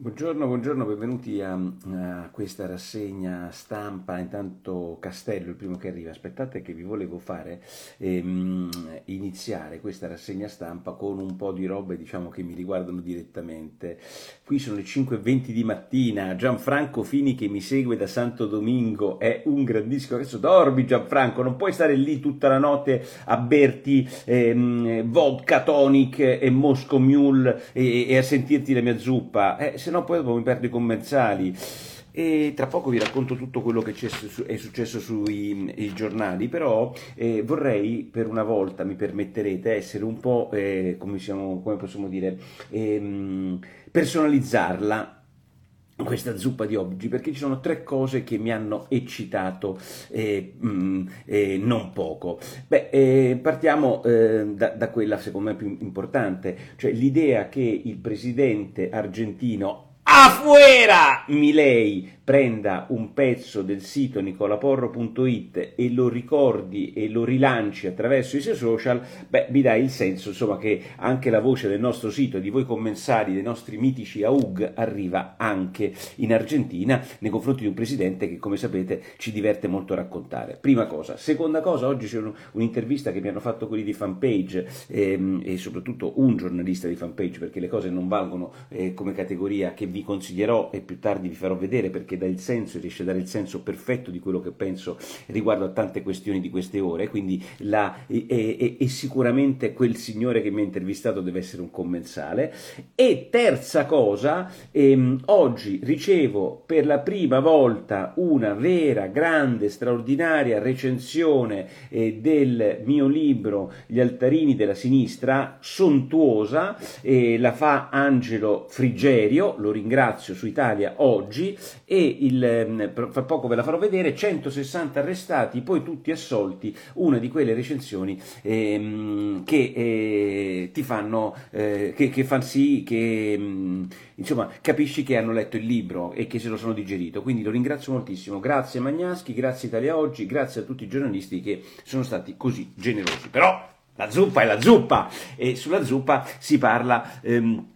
Buongiorno, buongiorno, benvenuti a, a, questa rassegna stampa. Intanto Castello, il primo che arriva. Aspettate che vi volevo fare ehm, iniziare questa rassegna stampa con un po' di robe diciamo, che mi riguardano direttamente. Qui sono le 5.20 di mattina, Gianfranco Fini che mi segue da Santo Domingo è un grandissimo... Adesso dormi Gianfranco, non puoi stare lì tutta la notte a berti ehm, vodka tonic e Moscow Mule e, e, a sentirti la mia zuppa. Eh, se no poi dopo mi perdo i commensali. E tra poco vi racconto tutto quello che è successo sui giornali, però eh, vorrei per una volta, mi permetterete, essere un po', eh, come, siamo, come, possiamo dire, ehm, personalizzarla questa zuppa di oggi perché ci sono tre cose che mi hanno eccitato eh, mm, eh, non poco. Beh, eh, partiamo da, da, quella secondo me più importante, cioè l'idea che il presidente argentino Afuera Milei prenda un pezzo del sito nicolaporro.it e lo ricordi e lo rilanci attraverso i suoi social, beh, mi dà il senso insomma, che anche la voce del nostro sito, di voi commensali, dei nostri mitici AUG, arriva anche in Argentina nei confronti di un presidente che, come sapete, ci diverte molto a raccontare. Prima cosa. Seconda cosa, oggi c'è un, un'intervista che mi hanno fatto quelli di fanpage ehm, e soprattutto un giornalista di fanpage, perché le cose non valgono eh, come categoria che vi consiglierò e più tardi vi farò vedere perché dà il senso riesce a dare il senso perfetto di quello che penso riguardo a tante questioni di queste ore, quindi la, e, e, e, sicuramente quel signore che mi ha intervistato deve essere un commensale. E terza cosa, ehm, oggi ricevo per la prima volta una vera, grande, straordinaria recensione eh, del mio libro Gli altarini della sinistra, sontuosa, eh, la fa Angelo Frigerio, lo ringrazio su Italia oggi, e il, ehm, fra poco ve la farò vedere, 160 arrestati, poi tutti assolti, una di quelle recensioni ehm, che eh, ti fanno, eh, che, che fanno sì che ehm, insomma capisci che hanno letto il libro e che se lo sono digerito, quindi lo ringrazio moltissimo, grazie Magnaschi, grazie Italia Oggi, grazie a tutti i giornalisti che sono stati così generosi, però la zuppa è la zuppa e sulla zuppa si parla... Ehm,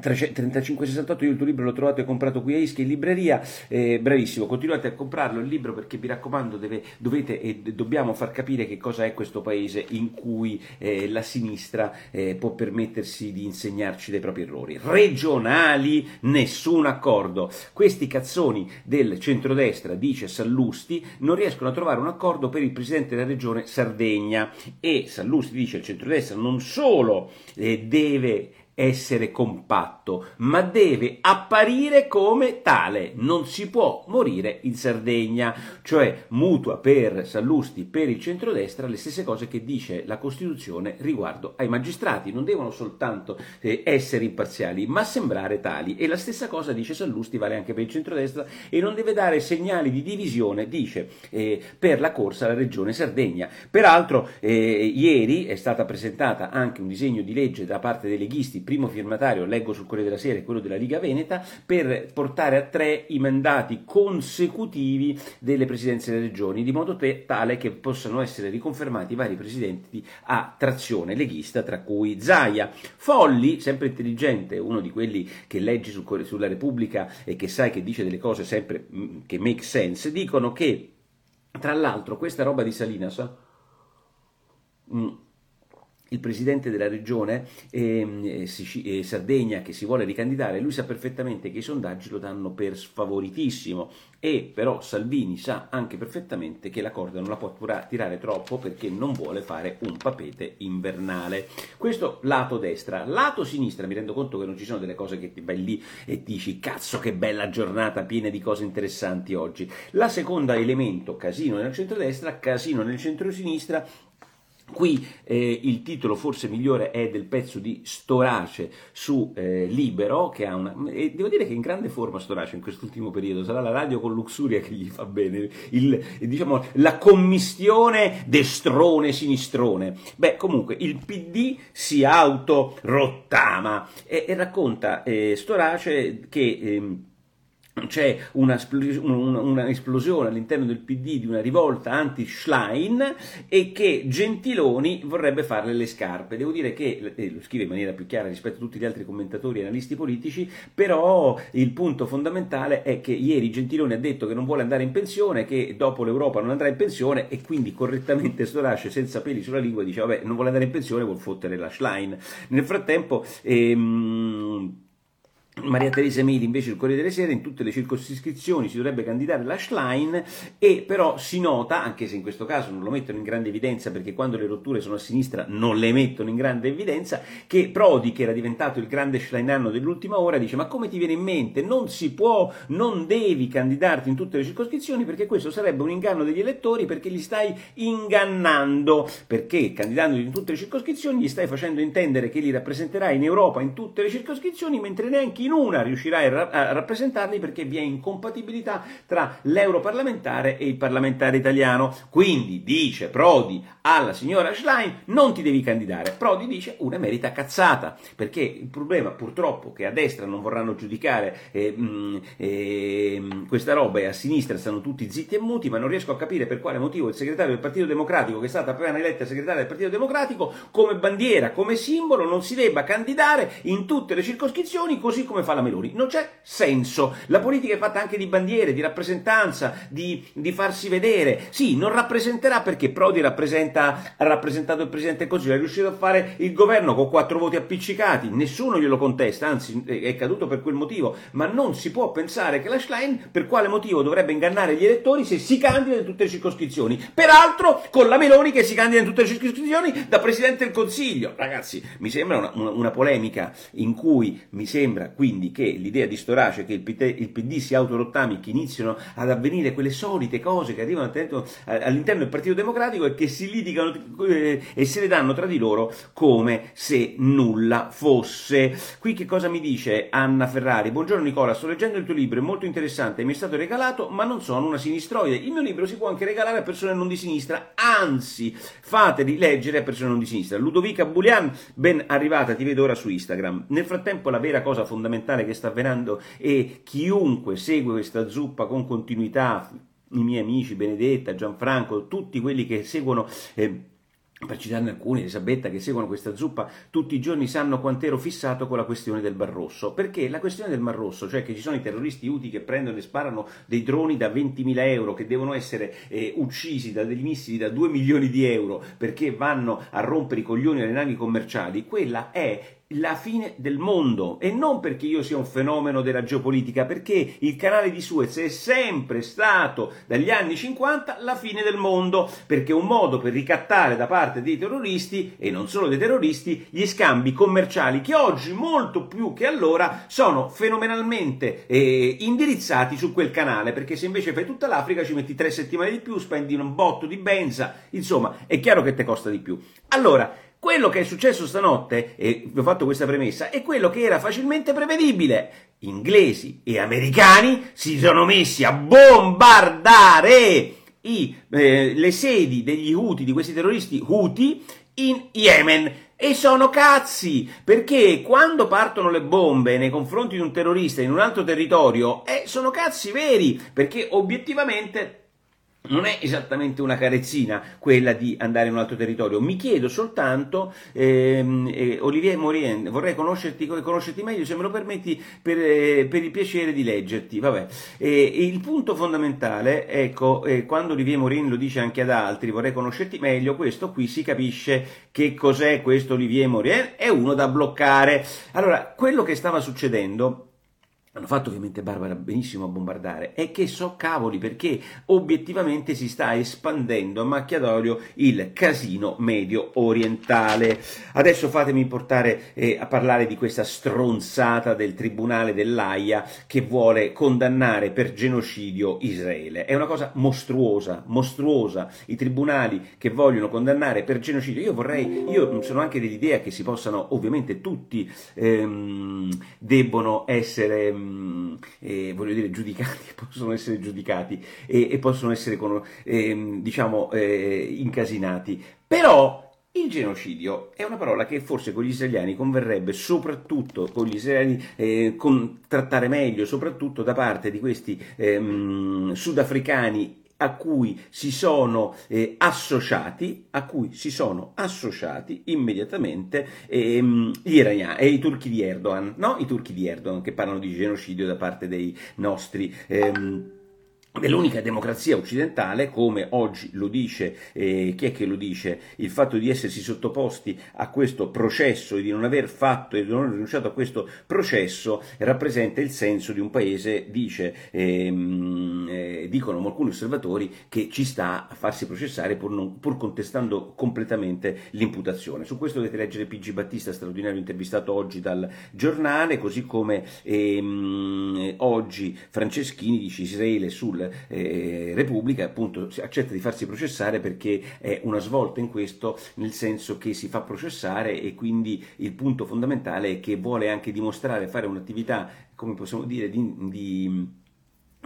3568 io il tuo libro l'ho trovato e comprato qui a Ischi in libreria eh, bravissimo continuate a comprarlo il libro perché mi raccomando deve, dovete e dobbiamo far capire che cosa è questo paese in cui eh, la sinistra eh, può permettersi di insegnarci dei propri errori. Regionali nessun accordo. Questi cazzoni del centrodestra dice Sallusti non riescono a trovare un accordo per il presidente della regione Sardegna. E Sallusti dice il centrodestra non solo eh, deve essere compatto, ma deve apparire come tale. Non si può morire in Sardegna, cioè mutua per Sallusti, per il centrodestra, le stesse cose che dice la Costituzione riguardo ai magistrati. Non devono soltanto eh, essere imparziali, ma sembrare tali. E la stessa cosa dice Sallusti vale anche per il centrodestra e non deve dare segnali di divisione, dice, eh, per la corsa alla regione Sardegna. Peraltro, eh, ieri è stata presentata anche un disegno di legge da parte dei leghisti primo firmatario, leggo sul Corriere della Sera, è quello della Liga Veneta, per portare a tre i mandati consecutivi delle presidenze delle regioni, di modo te, tale che possano essere riconfermati i vari presidenti a trazione leghista, tra cui Zaia. Folli, sempre intelligente, uno di quelli che leggi sul, sulla Repubblica e che sai che dice delle cose sempre mm, che make sense, dicono che, tra l'altro, questa roba di Salinas... Mm, il presidente della regione eh, eh, Sardegna che si vuole ricandidare, lui sa perfettamente che i sondaggi lo danno per sfavoritissimo e però Salvini sa anche perfettamente che la corda non la può tirare troppo perché non vuole fare un papete invernale. Questo lato destra. Lato sinistra mi rendo conto che non ci sono delle cose che ti vai lì e dici cazzo che bella giornata piena di cose interessanti oggi. La seconda elemento, casino nel centro-destra, casino nel centro-sinistra, Qui eh, il titolo forse migliore è del pezzo di Storace su eh, Libero, che ha una... E devo dire che in grande forma Storace in quest'ultimo periodo, sarà la radio con Luxuria che gli fa bene, il, diciamo, la commistione destrone-sinistrone. Beh, comunque, il PD si autorottama e, e racconta eh, Storace che... C'è un'esplosione all'interno del PD di una rivolta anti-Schlein e che Gentiloni vorrebbe farle le scarpe. Devo dire che, lo scrive in maniera più chiara rispetto a tutti gli altri commentatori e analisti politici, però il punto fondamentale è che ieri Gentiloni ha detto che non vuole andare in pensione, che dopo l'Europa non andrà in pensione e quindi correttamente Storasce senza peli sulla lingua dice vabbè non vuole andare in pensione, vuol fottere la Schlein. Nel frattempo... Ehm, Maria Teresa Meli invece il Corriere delle Sere in tutte le circoscrizioni si dovrebbe candidare la Schlein e però si nota, anche se in questo caso non lo mettono in grande evidenza perché quando le rotture sono a sinistra non le mettono in grande evidenza, che Prodi che era diventato il grande Schleinanno dell'ultima ora dice ma come ti viene in mente? Non si può, non devi candidarti in tutte le circoscrizioni perché questo sarebbe un inganno degli elettori perché li stai ingannando, perché candidandoti in tutte le circoscrizioni gli stai facendo intendere che li rappresenterai in Europa in tutte le circoscrizioni mentre neanche in una riuscirai a rappresentarli perché vi è incompatibilità tra l'europarlamentare e il parlamentare italiano. Quindi dice Prodi alla signora Schlein non ti devi candidare. Prodi dice una merita cazzata, perché il problema purtroppo che a destra non vorranno giudicare eh, eh, questa roba e a sinistra stanno tutti zitti e muti, ma non riesco a capire per quale motivo il segretario del Partito Democratico, che è stata appena eletta segretaria del Partito Democratico, come bandiera, come simbolo, non si debba candidare in tutte le circoscrizioni così come come fa la Meloni. Non c'è senso. La politica è fatta anche di bandiere, di rappresentanza, di, di farsi vedere. Sì, non rappresenterà perché Prodi rappresenta, ha rappresentato il Presidente del Consiglio, è riuscito a fare il governo con quattro voti appiccicati, nessuno glielo contesta, anzi è caduto per quel motivo, ma non si può pensare che la Schlein per quale motivo dovrebbe ingannare gli elettori se si candida in tutte le circoscrizioni. Peraltro con la Meloni che si candida in tutte le circoscrizioni da Presidente del Consiglio. Ragazzi, mi sembra una, una, una polemica in cui mi sembra qui quindi che l'idea di Storace che il PD, il PD si autorottami, che iniziano ad avvenire quelle solite cose che arrivano all'interno del Partito Democratico e che si litigano eh, e se le danno tra di loro come se nulla fosse. Qui che cosa mi dice Anna Ferrari? Buongiorno Nicola, sto leggendo il tuo libro, è molto interessante, mi è stato regalato, ma non sono una sinistroide. Il mio libro si può anche regalare a persone non di sinistra, anzi, fateli leggere a persone non di sinistra. Ludovica Bulian, ben arrivata, ti vedo ora su Instagram. Nel frattempo la vera cosa fondamentale fondamentale che sta avvenendo e chiunque segue questa zuppa con continuità, i miei amici, Benedetta, Gianfranco, tutti quelli che seguono... Eh, per citarne alcuni, Elisabetta, che seguono questa zuppa tutti i giorni sanno quant'ero fissato con la questione del Mar Rosso. Perché la questione del Mar Rosso, cioè che ci sono i terroristi UTI che prendono e sparano dei droni da 20.000 euro, che devono essere eh, uccisi da dei missili da 2 milioni di euro perché vanno a rompere i coglioni alle navi commerciali, quella è la fine del mondo. E non perché io sia un fenomeno della geopolitica, perché il canale di Suez è sempre stato dagli anni 50 la fine del mondo, perché è un modo per ricattare da parte dei terroristi e non solo dei terroristi gli scambi commerciali che oggi molto più che allora sono fenomenalmente eh, indirizzati su quel canale, perché se invece fai tutta l'Africa ci metti tre settimane di più, spendi un botto di benza, insomma è chiaro che te costa di più. Allora, quello che è successo stanotte, e vi ho fatto questa premessa, è quello che era facilmente prevedibile. Inglesi e americani si sono messi a bombardare i, eh, le sedi degli Houthi, di questi terroristi Houthi, in Yemen. E sono cazzi, perché quando partono le bombe nei confronti di un terrorista in un altro territorio, eh, sono cazzi veri, perché obiettivamente non è esattamente una carezzina quella di andare in un altro territorio. Mi chiedo soltanto, ehm, eh, Olivier Morien, vorrei conoscerti, conoscerti, meglio, se me lo permetti, per, eh, per il piacere di leggerti. Eh, il punto fondamentale, ecco, eh, quando Olivier Morien lo dice anche ad altri, vorrei conoscerti meglio, questo qui si capisce che cos'è questo Olivier Morien, è uno da bloccare. Allora, quello che stava succedendo hanno fatto ovviamente Barbara benissimo a bombardare, è che so cavoli perché obiettivamente si sta espandendo a macchia d'olio il casino medio orientale. Adesso fatemi portare eh, a parlare di questa stronzata del tribunale dell'AIA che vuole condannare per genocidio Israele. È una cosa mostruosa, mostruosa. I tribunali che vogliono condannare per genocidio, io vorrei, io sono anche dell'idea che si possano, ovviamente tutti ehm, debbono essere Ehm, eh, voglio dire, giudicati, possono essere giudicati e, e possono essere, eh, diciamo, eh, incasinati. Però Il genocidio è una parola che forse con gli israeliani converrebbe soprattutto con gli israeliani eh, con, trattare meglio, soprattutto da parte di questi ehm, sudafricani a cui si sono eh, associati, a cui si sono associati immediatamente ehm, gli iraniani e i turchi di Erdogan, no? I turchi di Erdogan che parlano di genocidio da parte dei nostri ehm, dell'unica democrazia occidentale, come oggi lo dice, eh, chi è che lo dice, il fatto di essersi sottoposti a questo processo e di non aver fatto e di non aver rinunciato a questo processo rappresenta il senso di un paese, dice, ehm, eh, dicono alcuni osservatori, che ci sta a farsi processare pur, non, pur, contestando completamente l'imputazione. Su questo dovete leggere PG Battista, straordinario intervistato oggi dal giornale, così come ehm, oggi Franceschini dice Israele sul eh, Repubblica appunto accetta di farsi processare perché è una svolta in questo, nel senso che si fa processare e quindi il punto fondamentale è che vuole anche dimostrare, fare un'attività, come possiamo dire, di, di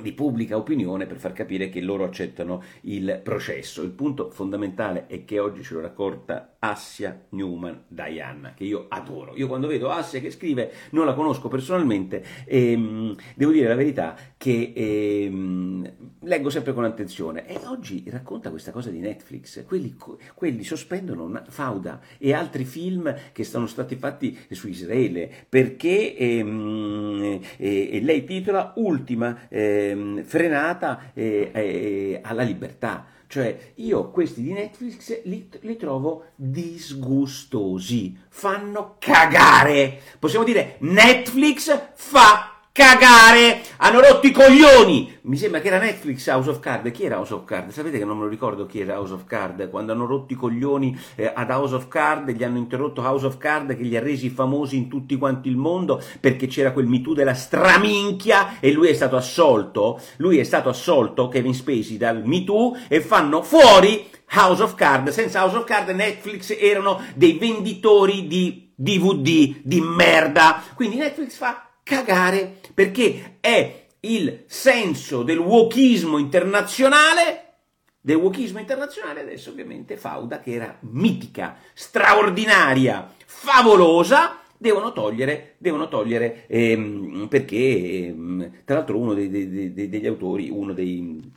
di pubblica opinione per far capire che loro accettano il processo. Il punto fondamentale è che oggi ce lo racconta Assia Newman Diana, che io adoro. Io quando vedo Assia che scrive, non la conosco personalmente, ehm, devo dire la verità che ehm, leggo sempre con attenzione. E oggi racconta questa cosa di Netflix, quelli, quelli sospendono Fauda e altri film che sono stati fatti su Israele, perché ehm, e, lei titola Ultima... Frenata eh, eh, alla libertà. Cioè, io questi di Netflix li, li, trovo disgustosi, fanno cagare. Possiamo dire Netflix fa cagare, hanno rotto i coglioni. Mi sembra che era Netflix House of Card. Chi era House of Card? Sapete che non me lo ricordo chi era House of Card. Quando hanno rotto i coglioni eh, ad House of Card, gli hanno interrotto House of Card che li ha resi famosi in tutti quanti il mondo perché c'era quel MeToo della straminchia e lui è stato assolto. Lui è stato assolto, Kevin Spacey, dal MeToo e fanno fuori House of Card. Senza House of Card Netflix erano dei venditori di DVD di merda. Quindi Netflix fa cagare perché è il senso del wokismo internazionale del wokismo internazionale adesso ovviamente Fauda che era mitica, straordinaria, favolosa devono togliere, devono togliere ehm, perché ehm, tra l'altro uno dei, dei, dei, degli autori, uno dei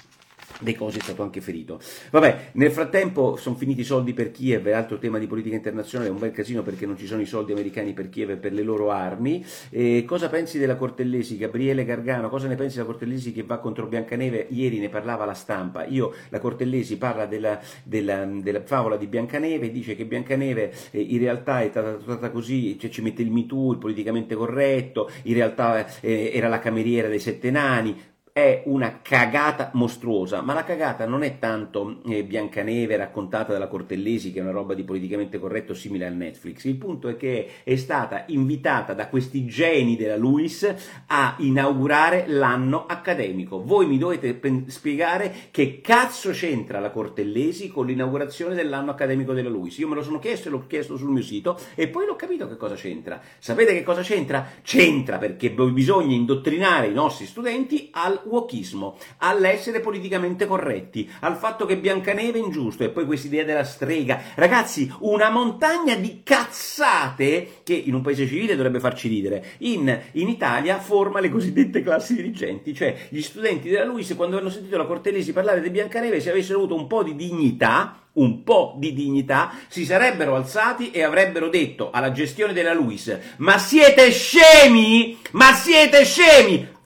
dei cosi è stato anche ferito. Vabbè, nel frattempo sono finiti i soldi per Kiev, altro tema di politica internazionale, è un bel casino perché non ci sono i soldi americani per Kiev e per le loro armi. E cosa pensi della Cortellesi, Gabriele Gargano? Cosa ne pensi della Cortellesi che va contro Biancaneve? Ieri ne parlava la stampa. Io, la Cortellesi parla della, della, della favola di Biancaneve, dice che Biancaneve eh, in realtà è stata trattata così, cioè ci mette il MeToo, il politicamente corretto, in realtà eh, era la cameriera dei sette nani, è una cagata mostruosa, ma la cagata non è tanto eh, Biancaneve raccontata dalla Cortellesi, che è una roba di politicamente corretto simile al Netflix. Il punto è che è stata invitata da questi geni della Luis a inaugurare l'anno accademico. Voi mi dovete pen- spiegare che cazzo c'entra la Cortellesi con l'inaugurazione dell'anno accademico della Luis. Io me lo sono chiesto e l'ho chiesto sul mio sito e poi l'ho capito che cosa c'entra. Sapete che cosa c'entra? C'entra perché bisogna indottrinare i nostri studenti al wokismo, all'essere politicamente corretti, al fatto che Biancaneve è ingiusto e poi questa idea della strega. Ragazzi, una montagna di cazzate che in un paese civile dovrebbe farci ridere. In, in Italia forma le cosiddette classi dirigenti, cioè gli studenti della Luis quando hanno sentito la Cortellesi parlare di Biancaneve se avessero avuto un po' di dignità un po' di dignità, si sarebbero alzati e avrebbero detto alla gestione della Luis: Ma siete scemi? Ma siete scemi?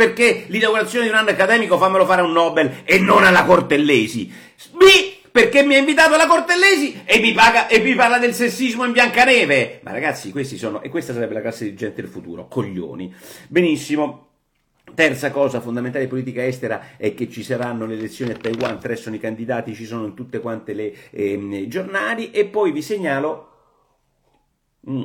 Perché l'inaugurazione di un anno accademico fammelo fare a un Nobel e non alla Cortellesi. B. Perché mi ha invitato alla Cortellesi e mi, paga, e mi parla del sessismo in Biancaneve. Ma ragazzi, questi sono. E questa sarebbe la classe dirigente del futuro. Coglioni. Benissimo. Terza cosa fondamentale di politica estera è che ci saranno le elezioni a Taiwan, tre sono i candidati, ci sono in tutte quante le eh, giornali e poi vi segnalo mm,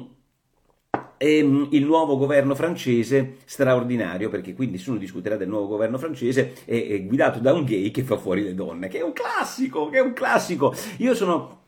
ehm, il nuovo governo francese straordinario, perché qui nessuno discuterà del nuovo governo francese, è, è guidato da un gay che fa fuori le donne, che è un classico, che è un classico. Io sono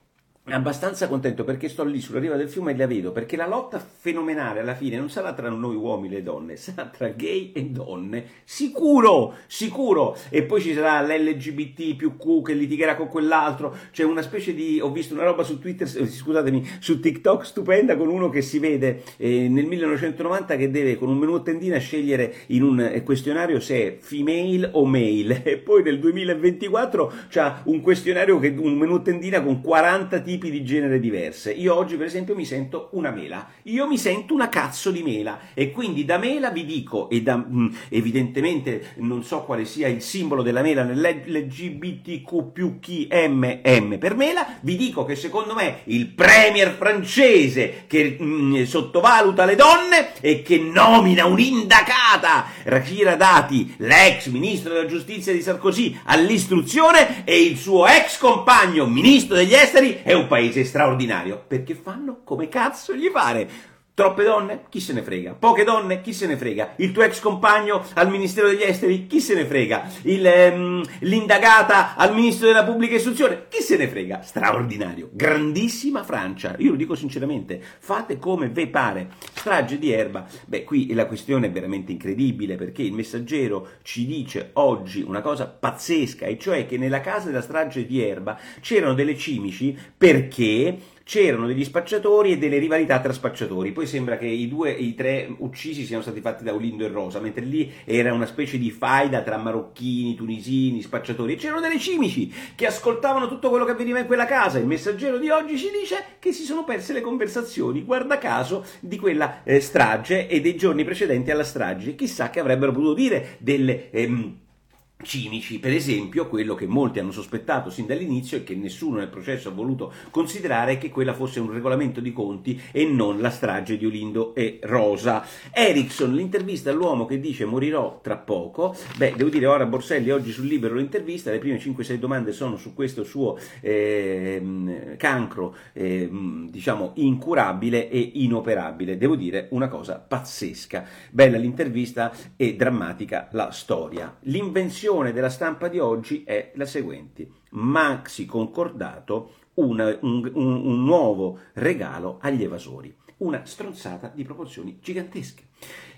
abbastanza contento perché sto lì sulla riva del fiume e la vedo, perché la lotta fenomenale alla fine non sarà tra noi uomini e donne, sarà tra gay e donne, sicuro, sicuro, e poi ci sarà l'LGBT più Q che litigherà con quell'altro, c'è una specie di, ho visto una roba su Twitter, scusatemi, su TikTok stupenda con uno che si vede eh, nel 1990 che deve con un menù a tendina scegliere in un eh, questionario se è female o male, e poi nel 2024 c'ha un questionario, che, un menù a tendina con 40 tipi tipi di genere diverse. Io oggi, per esempio, mi sento una mela. Io mi sento una cazzo di mela. E quindi da mela vi dico, e da, mm, evidentemente non so quale sia il simbolo della mela nell'LGBTQ più chi MM per mela, vi dico che secondo me il premier francese che mh, mm, sottovaluta le donne e che nomina un'indacata, Rachira Dati, l'ex ministro della giustizia di Sarkozy, all'istruzione e il suo ex compagno ministro degli esteri è un paese straordinario, perché fanno come cazzo gli pare. Troppe donne? Chi se ne frega. Poche donne? Chi se ne frega. Il tuo ex compagno al Ministero degli Esteri? Chi se ne frega. Il, ehm, l'indagata al Ministro della Pubblica Istruzione? Chi se ne frega. Straordinario. Grandissima Francia. Io lo dico sinceramente. Fate come ve pare. Strage di Erba. Beh, qui la questione è veramente incredibile perché il messaggero ci dice oggi una cosa pazzesca e cioè che nella casa della strage di Erba c'erano delle cimici perché c'erano degli spacciatori e delle rivalità tra spacciatori. Poi sembra che i due, i tre uccisi siano stati fatti da Olindo e Rosa, mentre lì era una specie di faida tra marocchini, tunisini, spacciatori. E c'erano delle cimici che ascoltavano tutto quello che avveniva in quella casa. Il messaggero di oggi ci dice che si sono perse le conversazioni, guarda caso, di quella eh, strage e dei giorni precedenti alla strage. Chissà che avrebbero potuto dire delle... Ehm, cinici, per esempio quello che molti hanno sospettato sin dall'inizio e che nessuno nel processo ha voluto considerare che quella fosse un regolamento di conti e non la strage di Olindo e Rosa. Ericsson, l'intervista all'uomo che dice morirò tra poco, beh devo dire ora Borselli oggi sul Libero l'intervista, le prime 5-6 domande sono su questo suo eh, cancro eh, diciamo incurabile e inoperabile, devo dire una cosa pazzesca, bella l'intervista e drammatica la storia. L'invenzione versione della stampa di oggi è la seguente. Maxi concordato, una, un, un, un nuovo regalo agli evasori. Una stronzata di proporzioni gigantesche.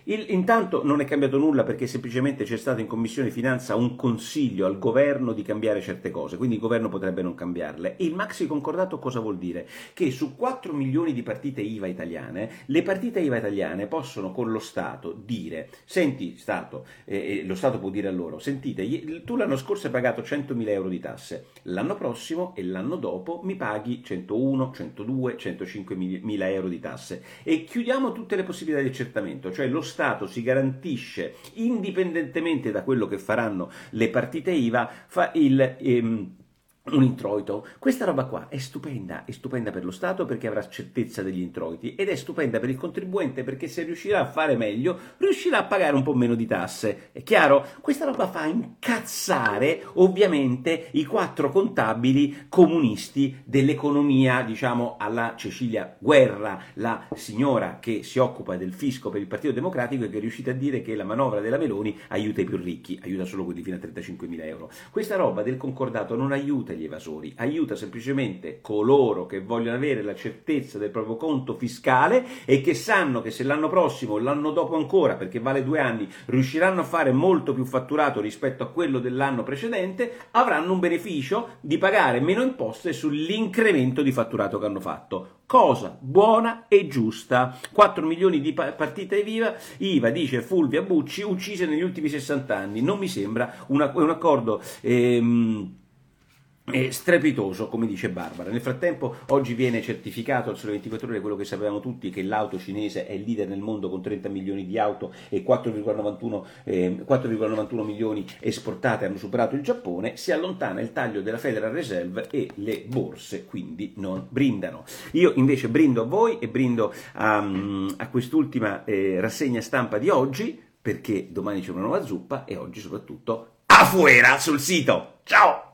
Il, intanto non è cambiato nulla perché semplicemente c'è stato in Commissione Finanza un consiglio al governo di cambiare certe cose, quindi il governo potrebbe non cambiarle. il maxi concordato cosa vuol dire? Che su 4 milioni di partite IVA italiane, le partite IVA italiane possono con lo Stato dire, senti Stato, eh, lo Stato può dire a loro, sentite, tu l'anno scorso hai pagato 100.000 euro di tasse, l'anno prossimo e l'anno dopo mi paghi 101, 102, 105.000 euro di tasse e chiudiamo tutte le possibilità di accertamento, cioè lo Stato Stato si garantisce, indipendentemente da quello che faranno le partite IVA, fa il... Ehm, un introito. Questa roba qua è stupenda, è stupenda per lo Stato perché avrà certezza degli introiti ed è stupenda per il contribuente perché se riuscirà a fare meglio riuscirà a pagare un po' meno di tasse. È chiaro? Questa roba fa incazzare ovviamente i quattro contabili comunisti dell'economia, diciamo alla Cecilia Guerra, la signora che si occupa del fisco per il Partito Democratico e che è riuscita a dire che la manovra della Meloni aiuta i più ricchi, aiuta solo quelli fino a 35 mila euro. Questa roba del concordato non aiuta gli evasori, aiuta semplicemente coloro che vogliono avere la certezza del proprio conto fiscale e che sanno che se l'anno prossimo o l'anno dopo ancora, perché vale due anni, riusciranno a fare molto più fatturato rispetto a quello dell'anno precedente, avranno un beneficio di pagare meno imposte sull'incremento di fatturato che hanno fatto. Cosa buona e giusta. 4 milioni di partite viva, IVA, dice Fulvia Bucci, uccise negli ultimi 60 anni. Non mi sembra una, un accordo... Ehm, è strepitoso, come dice Barbara. Nel frattempo, oggi viene certificato al Sole 24 Ore quello che sapevamo tutti, che l'auto cinese è il leader nel mondo con 30 milioni di auto e 4,91, eh, 4,91 milioni esportate hanno superato il Giappone, si allontana il taglio della Federal Reserve e le borse quindi non brindano. Io invece brindo a voi e brindo a, a quest'ultima eh, rassegna stampa di oggi, perché domani c'è una nuova zuppa e oggi soprattutto a fuera sul sito. Ciao!